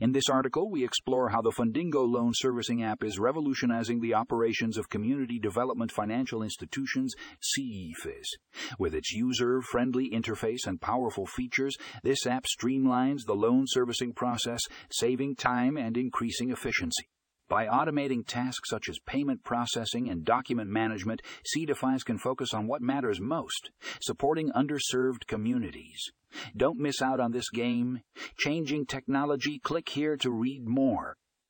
In this article, we explore how the Fundingo loan servicing app is revolutionizing the operations of community development financial institutions, CDFIs. With its user friendly interface and powerful features, this app streamlines the loan servicing process, saving time and increasing efficiency. By automating tasks such as payment processing and document management, CDFIs can focus on what matters most, supporting underserved communities. Don't miss out on this game. Changing technology, click here to read more.